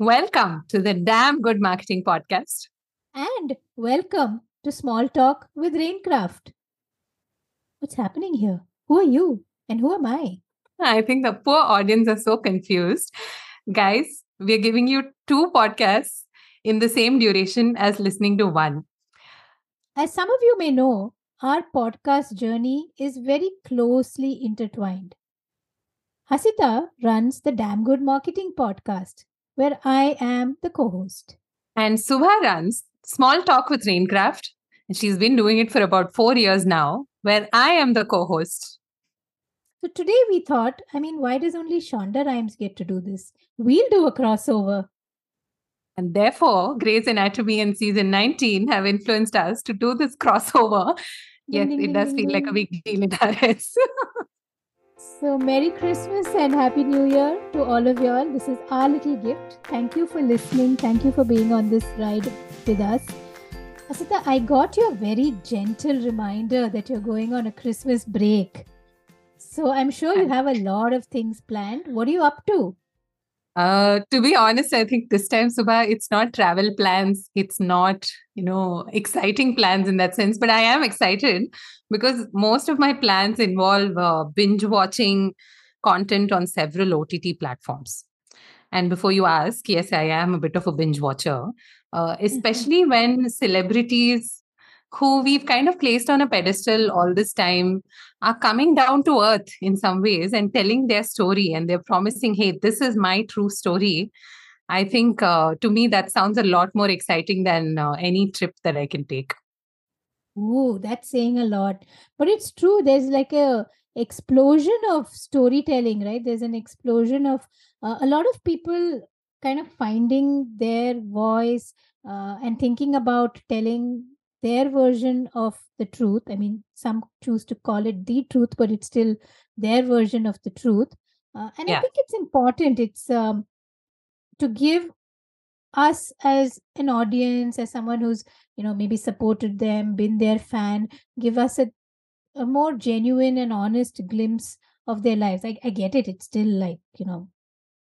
Welcome to the Damn Good Marketing Podcast. And welcome to Small Talk with RainKraft. What's happening here? Who are you? And who am I? I think the poor audience are so confused. Guys, we're giving you two podcasts in the same duration as listening to one. As some of you may know, our podcast journey is very closely intertwined. Hasita runs the Damn Good Marketing Podcast, where I am the co host. And Subha runs Small Talk with RainKraft. And she's been doing it for about four years now, where I am the co host. So today we thought, I mean, why does only Shonda Rhimes get to do this? We'll do a crossover. And therefore, Grey's Anatomy and season 19 have influenced us to do this crossover. Yes, ding, ding, it does ding, feel like a big deal in our heads. So, Merry Christmas and Happy New Year to all of y'all. This is our little gift. Thank you for listening. Thank you for being on this ride with us. Hasita, I got your very gentle reminder that you're going on a Christmas break. So, I'm sure you have a lot of things planned. What are you up to? Uh, to be honest, I think this time, Subha, it's not travel plans. It's not, you know, exciting plans in that sense. But I am excited because most of my plans involve uh, binge watching content on several OTT platforms. And before you ask, yes, I am a bit of a binge watcher, uh, mm-hmm. especially when celebrities who we've kind of placed on a pedestal all this time are coming down to earth in some ways and telling their story and they're promising hey this is my true story. I think uh, to me that sounds a lot more exciting than uh, any trip that i can take. Oh that's saying a lot. But it's true there's like a explosion of storytelling right? There's an explosion of uh, a lot of people kind of finding their voice uh, and thinking about telling their version of the truth. I mean, some choose to call it the truth, but it's still their version of the truth. Uh, and yeah. I think it's important. It's um, to give us as an audience, as someone who's you know maybe supported them, been their fan, give us a a more genuine and honest glimpse of their lives. I, I get it. It's still like you know,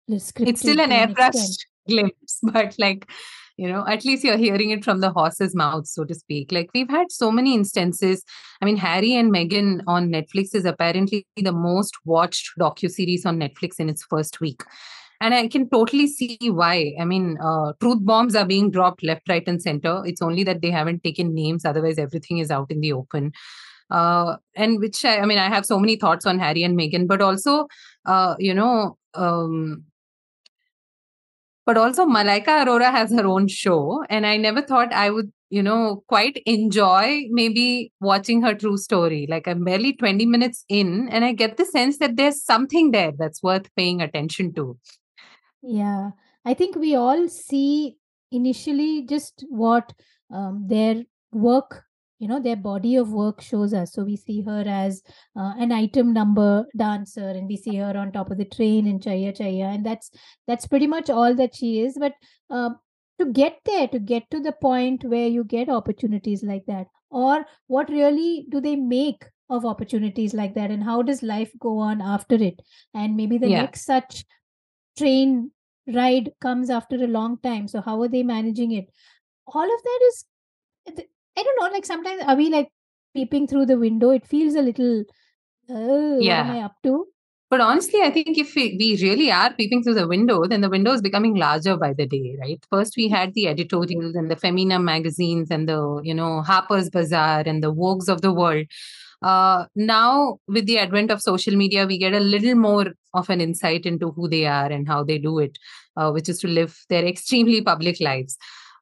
it's still an airbrushed glimpse, but like you know at least you're hearing it from the horse's mouth so to speak. Like we've had so many instances. I mean harry and meghan on netflix is apparently the most watched docu-series on netflix in its first week. And i can totally see why. I mean uh, truth bombs are being dropped left right and center. It's only that they haven't taken names otherwise everything is out in the open. Uh, and which I, I mean i have so many thoughts on harry and meghan but also uh, you know um, but also Malaika Arora has her own show. And I never thought I would, you know, quite enjoy maybe watching her true story. Like I'm barely 20 minutes in, and I get the sense that there's something there that's worth paying attention to. Yeah. I think we all see initially just what um, their work you know their body of work shows us. So we see her as uh, an item number dancer and we see her on top of the train in Chaiyya Chaiyya and that's that's pretty much all that she is. But uh, to get there to get to the point where you get opportunities like that or what really do they make of opportunities like that and how does life go on after it? And maybe the yeah. next such train ride comes after a long time. So how are they managing it? All of that is I don't know. Like sometimes are we like peeping through the window? It feels a little. Uh, yeah. What am I up to? But honestly, I think if we, we really are peeping through the window, then the window is becoming larger by the day, right? First, we had the editorials and the Femina magazines and the, you know, Harper's Bazaar and the Vogues of the world. Uh, now, with the advent of social media, we get a little more of an insight into who they are and how they do it, uh, which is to live their extremely public lives.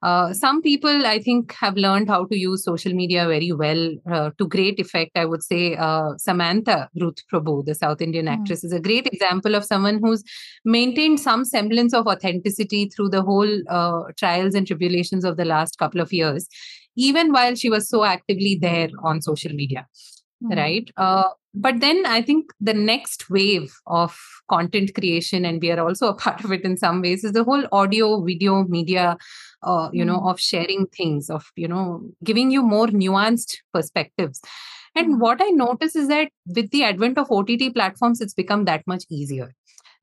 Uh, some people, I think, have learned how to use social media very well uh, to great effect. I would say uh, Samantha Ruth Prabhu, the South Indian mm. actress, is a great example of someone who's maintained some semblance of authenticity through the whole uh, trials and tribulations of the last couple of years, even while she was so actively there on social media. Mm. Right. Uh, but then I think the next wave of content creation, and we are also a part of it in some ways, is the whole audio, video, media uh, you know mm. of sharing things of you know giving you more nuanced perspectives and mm. what i notice is that with the advent of ott platforms it's become that much easier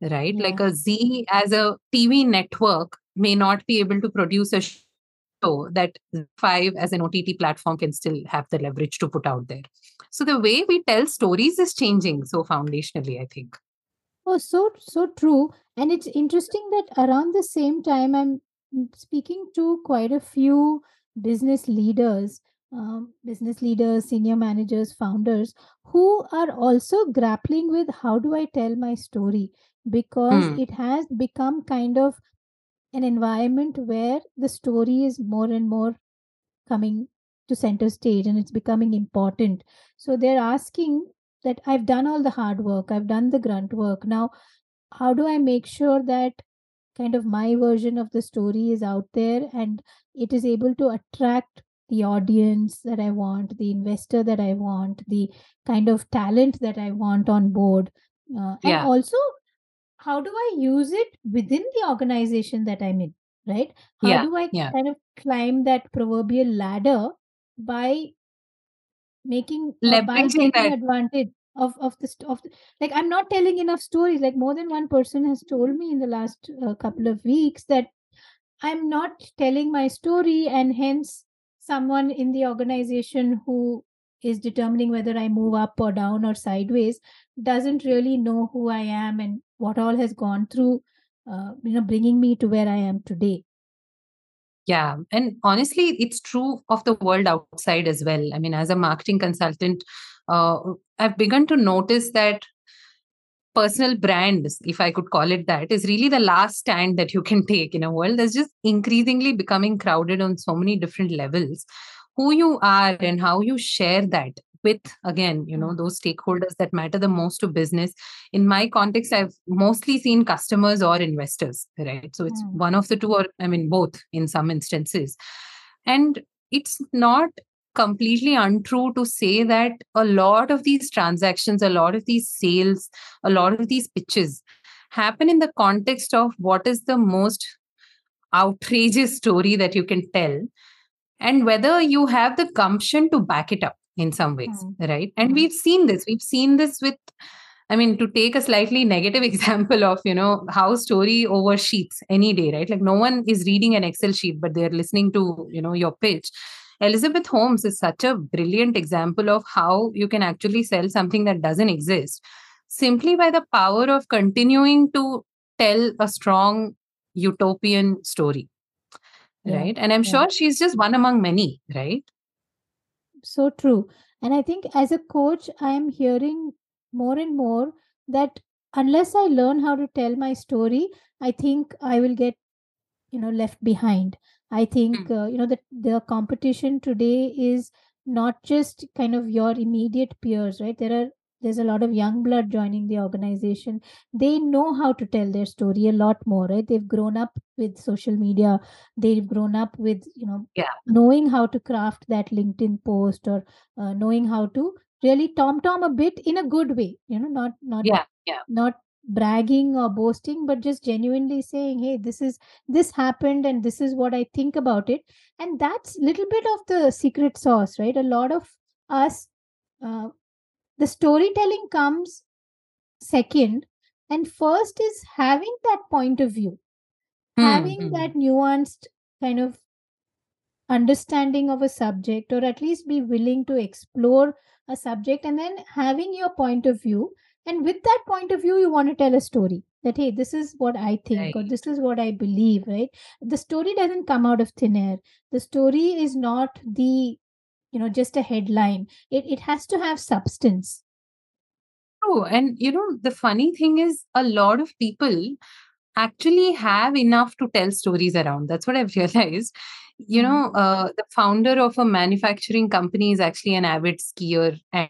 right yeah. like a Zee as a tv network may not be able to produce a show that five as an ott platform can still have the leverage to put out there so the way we tell stories is changing so foundationally i think oh so so true and it's interesting that around the same time i'm speaking to quite a few business leaders um, business leaders, senior managers, founders who are also grappling with how do I tell my story because mm. it has become kind of an environment where the story is more and more coming to center stage and it's becoming important. So they're asking that I've done all the hard work, I've done the grunt work. Now, how do I make sure that kind of my version of the story is out there and it is able to attract the audience that I want, the investor that I want, the kind of talent that I want on board. Uh, and yeah. also, how do I use it within the organization that I'm in? Right? How yeah. do I yeah. kind of climb that proverbial ladder by making uh, by taking that. advantage of of the of the, like i'm not telling enough stories like more than one person has told me in the last uh, couple of weeks that i'm not telling my story and hence someone in the organization who is determining whether I move up or down or sideways doesn't really know who I am and what all has gone through, uh, you know, bringing me to where I am today. Yeah. And honestly, it's true of the world outside as well. I mean, as a marketing consultant, uh, I've begun to notice that personal brand, if I could call it that, is really the last stand that you can take in a world that's just increasingly becoming crowded on so many different levels. Who you are and how you share that with again you know those stakeholders that matter the most to business in my context i've mostly seen customers or investors right so it's mm. one of the two or i mean both in some instances and it's not completely untrue to say that a lot of these transactions, a lot of these sales, a lot of these pitches happen in the context of what is the most outrageous story that you can tell and whether you have the gumption to back it up in some ways mm. right and mm. we've seen this we've seen this with i mean to take a slightly negative example of you know how story over sheets any day right like no one is reading an excel sheet but they're listening to you know your pitch Elizabeth Holmes is such a brilliant example of how you can actually sell something that doesn't exist simply by the power of continuing to tell a strong utopian story. Yeah. Right. And I'm yeah. sure she's just one among many, right? So true. And I think as a coach, I am hearing more and more that unless I learn how to tell my story, I think I will get, you know, left behind. I think mm. uh, you know that the competition today is not just kind of your immediate peers, right? There are there's a lot of young blood joining the organization they know how to tell their story a lot more right they've grown up with social media they've grown up with you know yeah. knowing how to craft that linkedin post or uh, knowing how to really tom tom a bit in a good way you know not not yeah yeah not bragging or boasting but just genuinely saying hey this is this happened and this is what i think about it and that's little bit of the secret sauce right a lot of us uh, the storytelling comes second and first is having that point of view mm-hmm. having that nuanced kind of understanding of a subject or at least be willing to explore a subject and then having your point of view and with that point of view you want to tell a story that hey this is what i think right. or this is what i believe right? The story doesn't come out of thin air. The story is not the you know just a headline. It, it has to have substance. Oh and you know the funny thing is a lot of people actually have enough to tell stories around. That's what i've realized. You mm-hmm. know uh, the founder of a manufacturing company is actually an avid skier and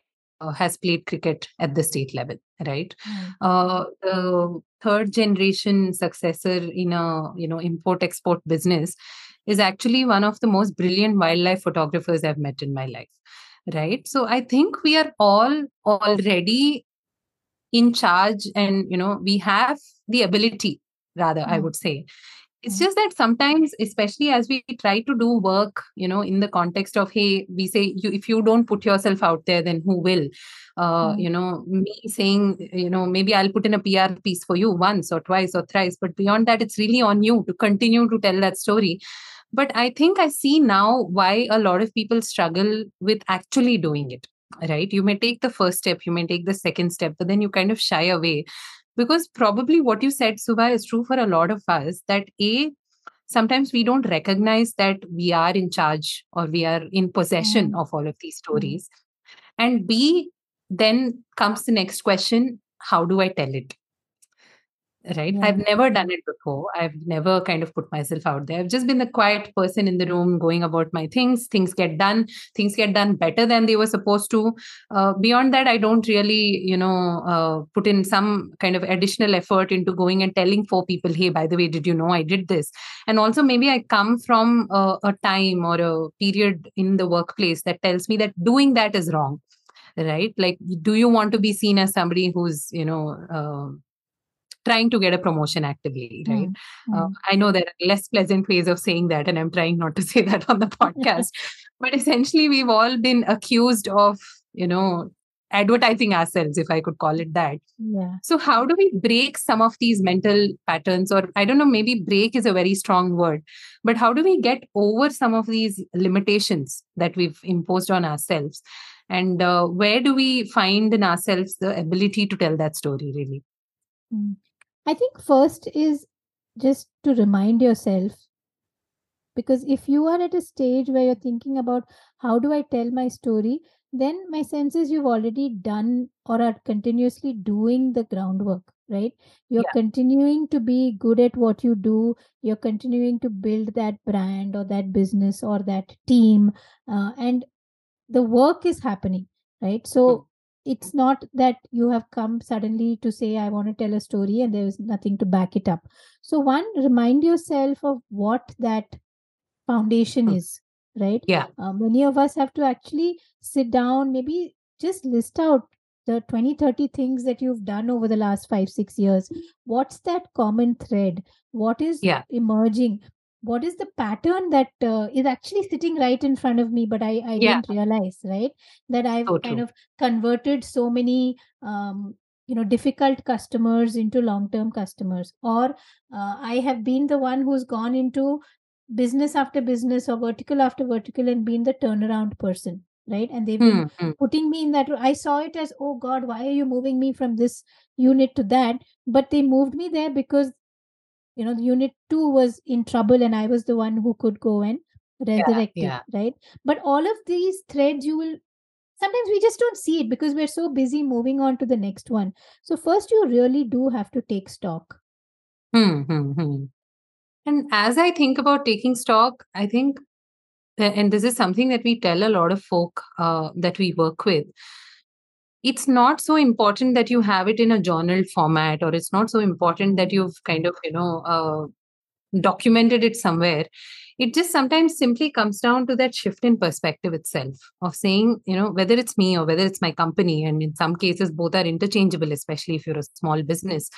has played cricket at the state level, right? Mm. Uh, the third generation successor in a you know import export business is actually one of the most brilliant wildlife photographers I've met in my life, right? So I think we are all already in charge, and you know we have the ability, rather, mm. I would say, it's just that sometimes especially as we try to do work you know in the context of hey we say you if you don't put yourself out there then who will? Uh, Mm. you know me saying you know maybe i'll put in a pr piece for you once or twice or thrice but beyond that it's really on you to continue to tell that story. But i think i see now why a lot of people struggle with actually doing it right? You may take the first step you may take the second step but then you kind of shy away because probably what you said subha is true for a lot of us that a sometimes we don't recognize that we are in charge or we are in possession Mm. of all of these stories. And b then comes the next question how do i tell it right? Yeah. i've never done it before. I've never kind of put myself out there. I've just been the quiet person in the room going about my things. Things get done. Things get done better than they were supposed to. Uh, beyond that i don't really you know uh, put in some kind of additional effort into going and telling four people hey by the way did you know i did this? And also maybe i come from a, a time or a period in the workplace that tells me that doing that is wrong. Right? Like do you want to be seen as somebody who's you know uh, trying to get a promotion actively right Mm. uh, i know there are less pleasant ways of saying that and i'm trying not to say that on the podcast but essentially we've all been accused of you know advertising ourselves if i could call it that yeah. so how do we break some of these mental patterns or i don't know maybe break is a very strong word but how do we get over some of these limitations that we've imposed on ourselves and uh, where do we find in ourselves the ability to tell that story really Mm. I think first is just to remind yourself because if you are at a stage where you're thinking about how do I tell my story, then my sense is you've already done or are continuously doing the groundwork, right? You're Yeah. continuing to be good at what you do, you're continuing to build that brand or that business or that team, uh, and the work is happening, right? So it's not that you have come suddenly to say i want to tell a story and there is nothing to back it up. So one remind yourself of what that foundation Hmm. is right? Yeah. Uh, many of us have to actually sit down maybe just list out the 20 30 things that you've done over the last 5 6 years. What's that common thread? What is Yeah. emerging what is the pattern that uh, is actually sitting right in front of me but i i Yeah. didn't realize right? That i've So kind of converted so many um, you know difficult customers into long term customers. Or uh, i have been the one who's gone into business after business or vertical after vertical and been the turnaround person right? And they've been Hmm, hmm. putting me in that i saw it as oh god why are you moving me from this unit to that? But they moved me there because you know the unit 2 was in trouble and i was the one who could go and resurrect yeah. it right but all of these threads you will sometimes we just don't see it because we're so busy moving on to the next one so first you really do have to take stock Hmm, hmm, hmm. And as I think about taking stock, I think, and this is something that we tell a lot of folk uh, that we work with. It's not so important that you have it in a journal format, or it's not so important that you've kind of, you know, uh, documented it somewhere. It just sometimes simply comes down to that shift in perspective itself of saying, you know, whether it's me or whether it's my company, and in some cases, both are interchangeable, especially if you're a small business.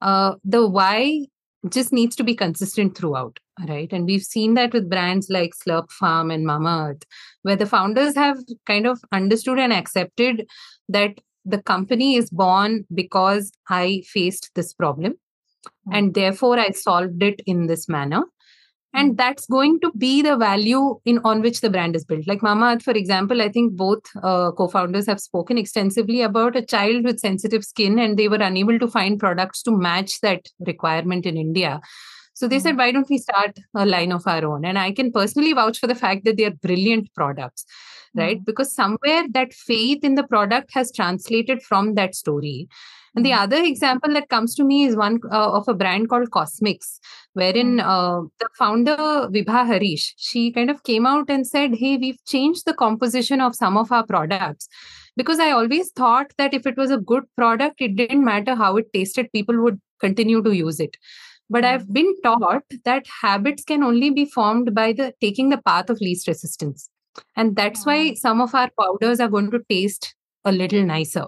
Uh, the why just needs to be consistent throughout, right? And we've seen that with brands like Slurp Farm and Mama Earth, where the founders have kind of understood and accepted that the company is born because I faced this problem and therefore I solved it in this manner. And that's going to be the value in on which the brand is built. Like Mama Earth, for example, I think both uh, co-founders have spoken extensively about a child with sensitive skin, and they were unable to find products to match that requirement in India. So they said, why don't we start a line of our own? And I can personally vouch for the fact that they are brilliant products, right? Mm. Because somewhere that faith in the product has translated from that story. And the Mm. other example that comes to me is one uh, of a brand called Cosmix, wherein uh, the founder Vibha Harish, she kind of came out and said, "Hey, we've changed the composition of some of our products." Because I always thought that if it was a good product, it didn't matter how it tasted, people would continue to use it. But Mm. I've been taught that habits can only be formed by the taking the path of least resistance. And that's why Ah. some of our powders are going to taste a little nicer.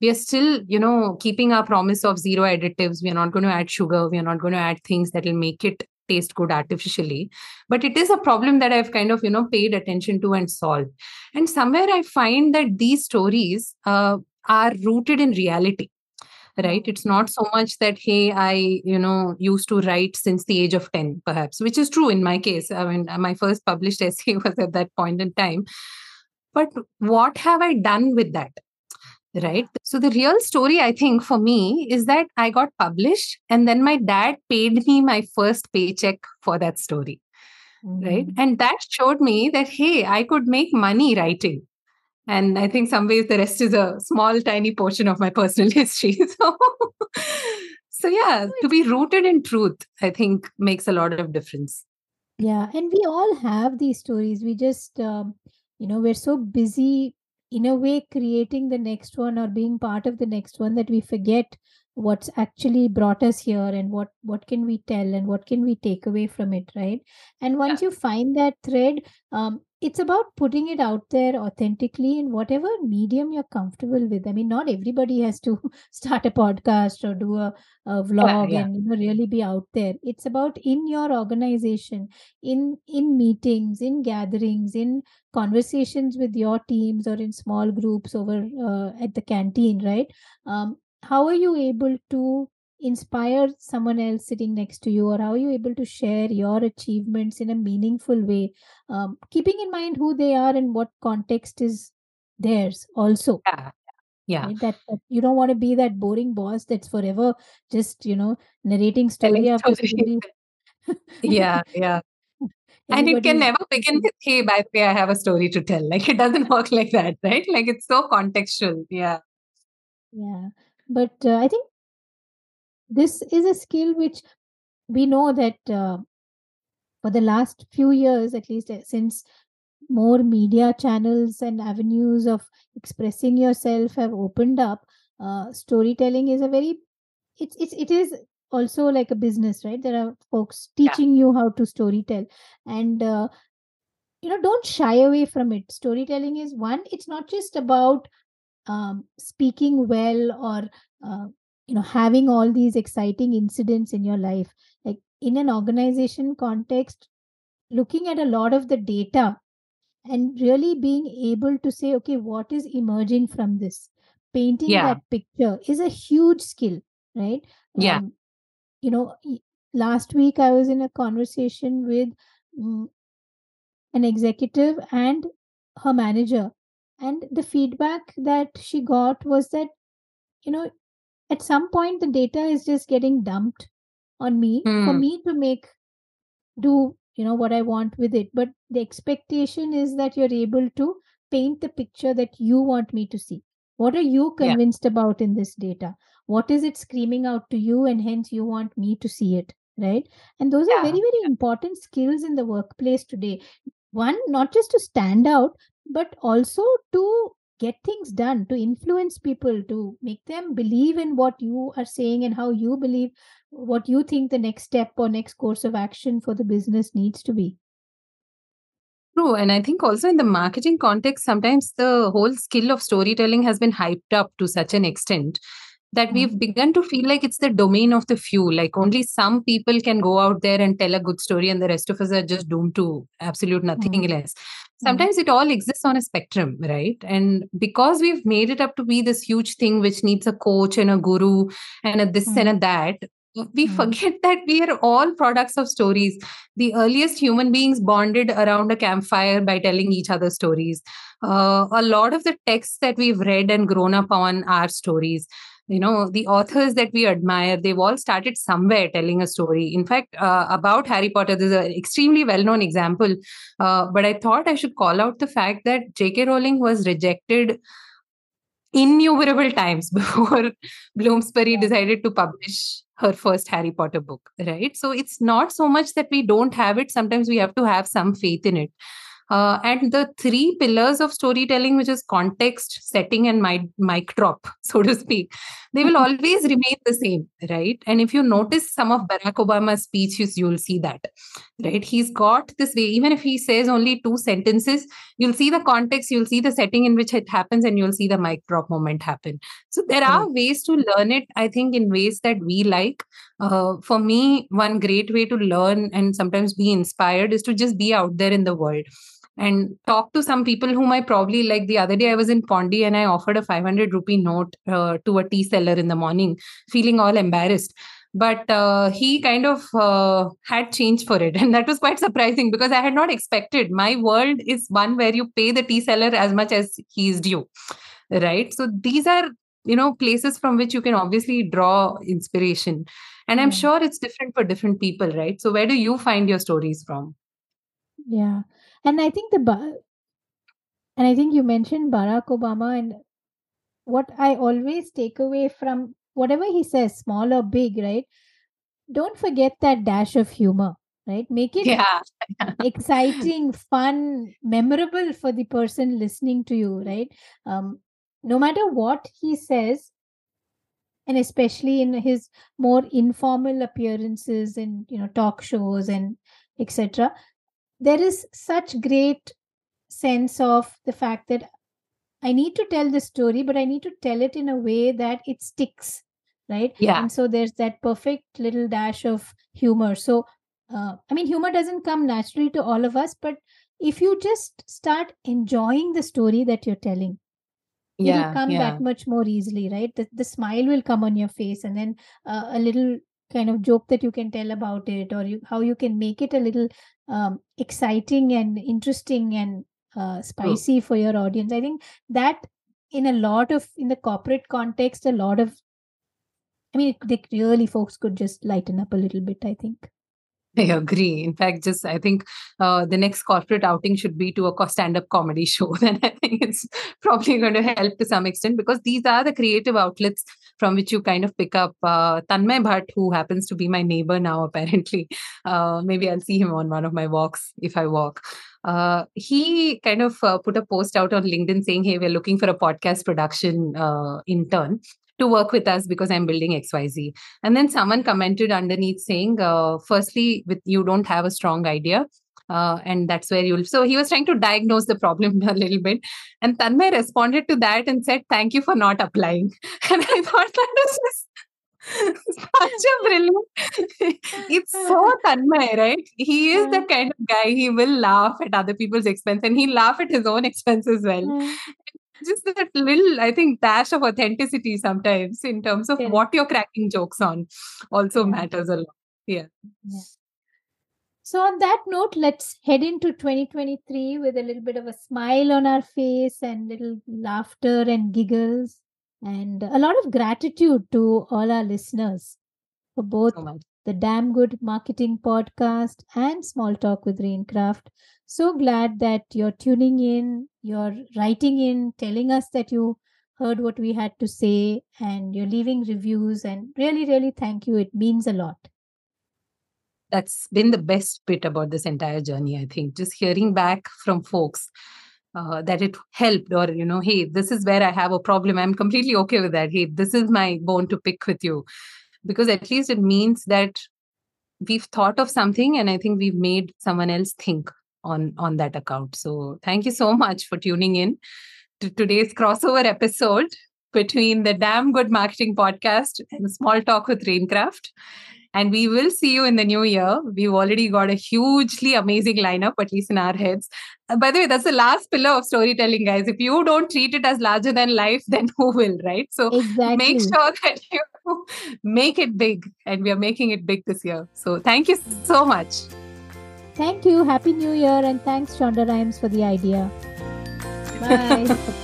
We are still, you know, keeping our promise of zero additives. We are not going to add sugar. We are not going to add things that will make it taste good artificially but it is a problem that i've kind of you know paid attention to and solved and somewhere i find that these stories uh, are rooted in reality right? It's not so much that hey i you know used to write since the age of 10 perhaps which is true in my case. I mean my first published essay was at that point in time. But what have i done with that right? So the real story i think for me is that i got published and then my dad paid me my first paycheck for that story mm-hmm. right and that showed me that hey i could make money writing and i think some ways the rest is a small tiny portion of my personal history. So so yeah to be rooted in truth i think makes a lot of difference. Yeah and we all have these stories. We just um, you know we're so busy in a way creating the next one or being part of the next one that we forget what's actually brought us here and what what can we tell and what can we take away from it right? And once yeah. you find that thread um, it's about putting it out there authentically in whatever medium you're comfortable with. I mean, not everybody has to start a podcast or do a, a vlog yeah, yeah. and you know really be out there. It's about in your organization, in in meetings, in gatherings, in conversations with your teams or in small groups over uh, at the canteen, right? Um, how are you able to inspire someone else sitting next to you or how are you able to share your achievements in a meaningful way? Um, keeping in mind who they are and what context is theirs also yeah yeah right? that, that, you don't want to be that boring boss that's forever just you know narrating story after story. yeah yeah. And it can never begin with hey by the way i have a story to tell. Like it doesn't work like that right? Like it's so contextual. Yeah. Yeah. But uh, i think this is a skill which we know that uh, for the last few years at least uh, since more media channels and avenues of expressing yourself have opened up uh, storytelling is a very it's it's it is also like a business right? There are folks teaching yeah. you how to storytell. And uh, you know don't shy away from it. Storytelling is one. It's not just about um, speaking well or uh, you know having all these exciting incidents in your life like in an organization context looking at a lot of the data and really being able to say okay what is emerging from this? Painting yeah. that picture is a huge skill right? Yeah. Um, you know last week i was in a conversation with um, an executive and her manager and the feedback that she got was that you know at some point the data is just getting dumped on me mm. for hmm. me to make do you know what i want with it but the expectation is that you're able to paint the picture that you want me to see what are you convinced yeah. about in this data what is it screaming out to you and hence you want me to see it right and those yeah. are very very important skills in the workplace today one not just to stand out but also to get things done to influence people to make them believe in what you are saying and how you believe what you think the next step or next course of action for the business needs to be True. And I think also in the marketing context, sometimes the whole skill of storytelling has been hyped up to such an extent that we've mm-hmm. begun to feel like it's the domain of the few. Like only some people can go out there and tell a good story, and the rest of us are just doomed to absolute nothing mm-hmm. less. Sometimes it all exists on a spectrum, right? And because we've made it up to be this huge thing which needs a coach and a guru and a this mm-hmm. and a that, we mm-hmm. forget that we are all products of stories. The earliest human beings bonded around a campfire by telling each other stories. Uh, a lot of the texts that we've read and grown up on are stories you know the authors that we admire they've all started somewhere telling a story. In fact uh, about harry potter there's an extremely well known example. Uh, but i thought i should call out the fact that jk rowling was rejected innumerable times before bloomsbury decided to publish her first harry potter book right? So it's not so much that we don't have it sometimes we have to have some faith in it uh, and the three pillars of storytelling which is context setting and mic, mic drop so to speak they will always remain the same right? And if you notice some of barack obama's speeches you'll see that right? He's got this way even if he says only two sentences you'll see the context you'll see the setting in which it happens and you'll see the mic drop moment happen so there are ways to learn it i think in ways that we like uh, for me one great way to learn and sometimes be inspired is to just be out there in the world and talk to some people whom I probably like. The other day, I was in Pondi and I offered a 500 rupee note uh, to a tea seller in the morning, feeling all embarrassed. But uh, he kind of uh, had change for it. And that was quite surprising because I had not expected. My world is one where you pay the tea seller as much as he is due. Right. So these are, you know, places from which you can obviously draw inspiration. And I'm sure it's different for different people, right? So where do you find your stories from? Yeah and i think the and i think you mentioned barack obama and what i always take away from whatever he says small or big right don't forget that dash of humor right make it yeah. exciting fun memorable for the person listening to you right um, no matter what he says and especially in his more informal appearances in you know talk shows and etc there is such great sense of the fact that I need to tell the story, but I need to tell it in a way that it sticks, right? Yeah. And so there's that perfect little dash of humor. So, uh, I mean, humor doesn't come naturally to all of us, but if you just start enjoying the story that you're telling, yeah, it'll come yeah. that much more easily, right? The, the smile will come on your face, and then uh, a little kind of joke that you can tell about it or you, how you can make it a little um, exciting and interesting and uh, spicy for your audience i think that in a lot of in the corporate context a lot of i mean it, really folks could just lighten up a little bit i think I agree. In fact, just I think uh, the next corporate outing should be to a stand-up comedy show. Then I think it's probably going to help to some extent because these are the creative outlets from which you kind of pick up. Uh, Tanmay Bhat, who happens to be my neighbor now, apparently. Uh, maybe I'll see him on one of my walks if I walk. Uh, he kind of uh, put a post out on LinkedIn saying, "Hey, we're looking for a podcast production uh, intern." To work with us because I'm building XYZ. And then someone commented underneath saying, uh, firstly, with you don't have a strong idea. Uh, and that's where you'll. So he was trying to diagnose the problem a little bit. And Tanmay responded to that and said, Thank you for not applying. And I thought that was just such a brilliant. it's so Tanmay, right? He is the kind of guy, he will laugh at other people's expense and he'll laugh at his own expense as well just that little, I think, dash of authenticity sometimes in terms of yeah. what you're cracking jokes on also yeah. matters a lot. Yeah. yeah. So, on that note, let's head into 2023 with a little bit of a smile on our face and little laughter and giggles and a lot of gratitude to all our listeners for both so the Damn Good Marketing Podcast and Small Talk with RainKraft. So glad that you're tuning in, you're writing in, telling us that you heard what we had to say, and you're leaving reviews. And really, really thank you. It means a lot. That's been the best bit about this entire journey, I think. Just hearing back from folks uh, that it helped, or, you know, hey, this is where I have a problem. I'm completely okay with that. Hey, this is my bone to pick with you. Because at least it means that we've thought of something and I think we've made someone else think on on that account. So thank you so much for tuning in to today's crossover episode between the damn good marketing podcast and small talk with RainKraft and we will see you in the new year we've already got a hugely amazing lineup at least in our heads uh, by the way that's the last pillar of storytelling guys if you don't treat it as larger than life then who will right so exactly. make sure that you make it big and we are making it big this year so thank you so much Thank you. Happy New Year. And thanks, Shonda Rhimes, for the idea. Bye.